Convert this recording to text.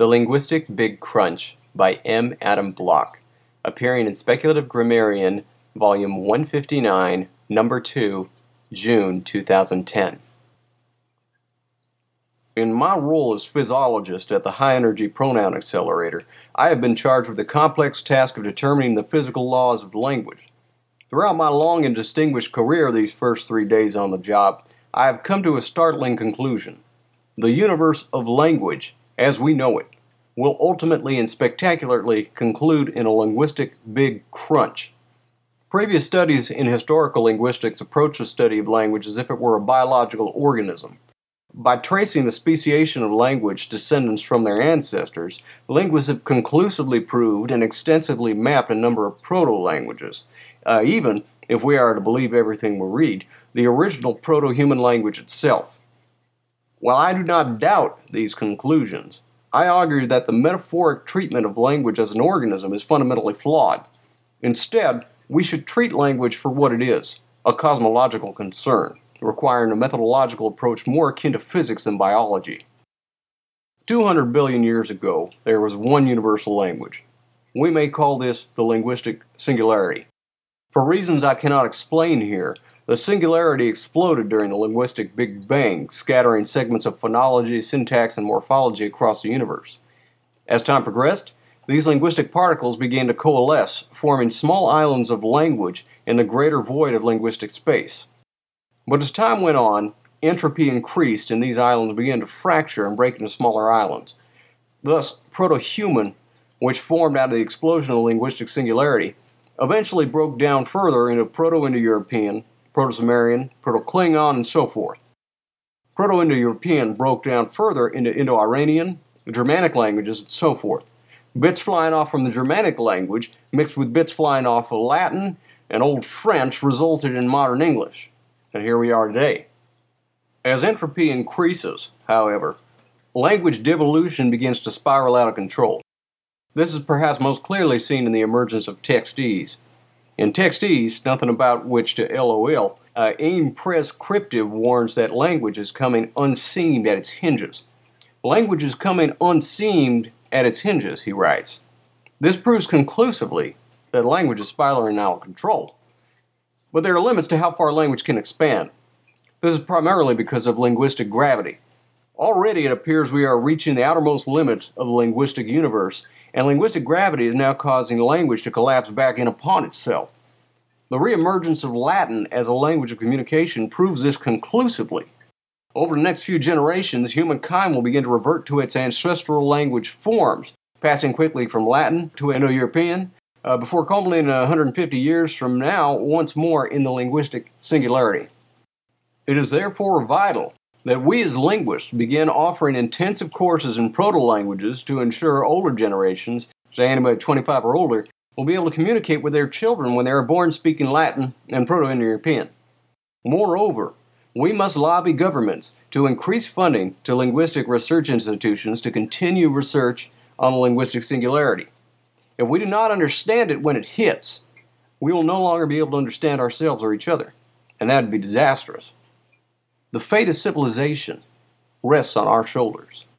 The Linguistic Big Crunch by M. Adam Block, appearing in Speculative Grammarian, Volume 159, Number 2, June 2010. In my role as physiologist at the High Energy Pronoun Accelerator, I have been charged with the complex task of determining the physical laws of language. Throughout my long and distinguished career these first three days on the job, I have come to a startling conclusion. The universe of language as we know it, will ultimately and spectacularly conclude in a linguistic big crunch. Previous studies in historical linguistics approach the study of language as if it were a biological organism. By tracing the speciation of language descendants from their ancestors, linguists have conclusively proved and extensively mapped a number of proto languages. Uh, even, if we are to believe everything we read, the original proto human language itself. While I do not doubt these conclusions, I argue that the metaphoric treatment of language as an organism is fundamentally flawed. Instead, we should treat language for what it is a cosmological concern, requiring a methodological approach more akin to physics than biology. 200 billion years ago, there was one universal language. We may call this the linguistic singularity. For reasons I cannot explain here, the singularity exploded during the linguistic Big Bang, scattering segments of phonology, syntax, and morphology across the universe. As time progressed, these linguistic particles began to coalesce, forming small islands of language in the greater void of linguistic space. But as time went on, entropy increased and these islands began to fracture and break into smaller islands. Thus, proto human, which formed out of the explosion of linguistic singularity, eventually broke down further into Proto Indo European, Proto-Sumerian, Proto-Klingon, and so forth. Proto-Indo-European broke down further into Indo-Iranian, Germanic languages, and so forth. Bits flying off from the Germanic language mixed with bits flying off of Latin and Old French resulted in modern English. And here we are today. As entropy increases, however, language devolution begins to spiral out of control. This is perhaps most clearly seen in the emergence of textese, in Textese, nothing about which to LOL, uh, AIM Prescriptive warns that language is coming unseamed at its hinges. Language is coming unseamed at its hinges, he writes. This proves conclusively that language is spiraling out of control. But there are limits to how far language can expand. This is primarily because of linguistic gravity. Already it appears we are reaching the outermost limits of the linguistic universe and linguistic gravity is now causing language to collapse back in upon itself. The reemergence of Latin as a language of communication proves this conclusively. Over the next few generations, humankind will begin to revert to its ancestral language forms, passing quickly from Latin to Indo European, uh, before culminating 150 years from now once more in the linguistic singularity. It is therefore vital that we as linguists begin offering intensive courses in proto languages to ensure older generations, say anybody 25 or older, will be able to communicate with their children when they are born speaking Latin and Proto Indo European. Moreover, we must lobby governments to increase funding to linguistic research institutions to continue research on the linguistic singularity. If we do not understand it when it hits, we will no longer be able to understand ourselves or each other, and that would be disastrous. The fate of civilization rests on our shoulders.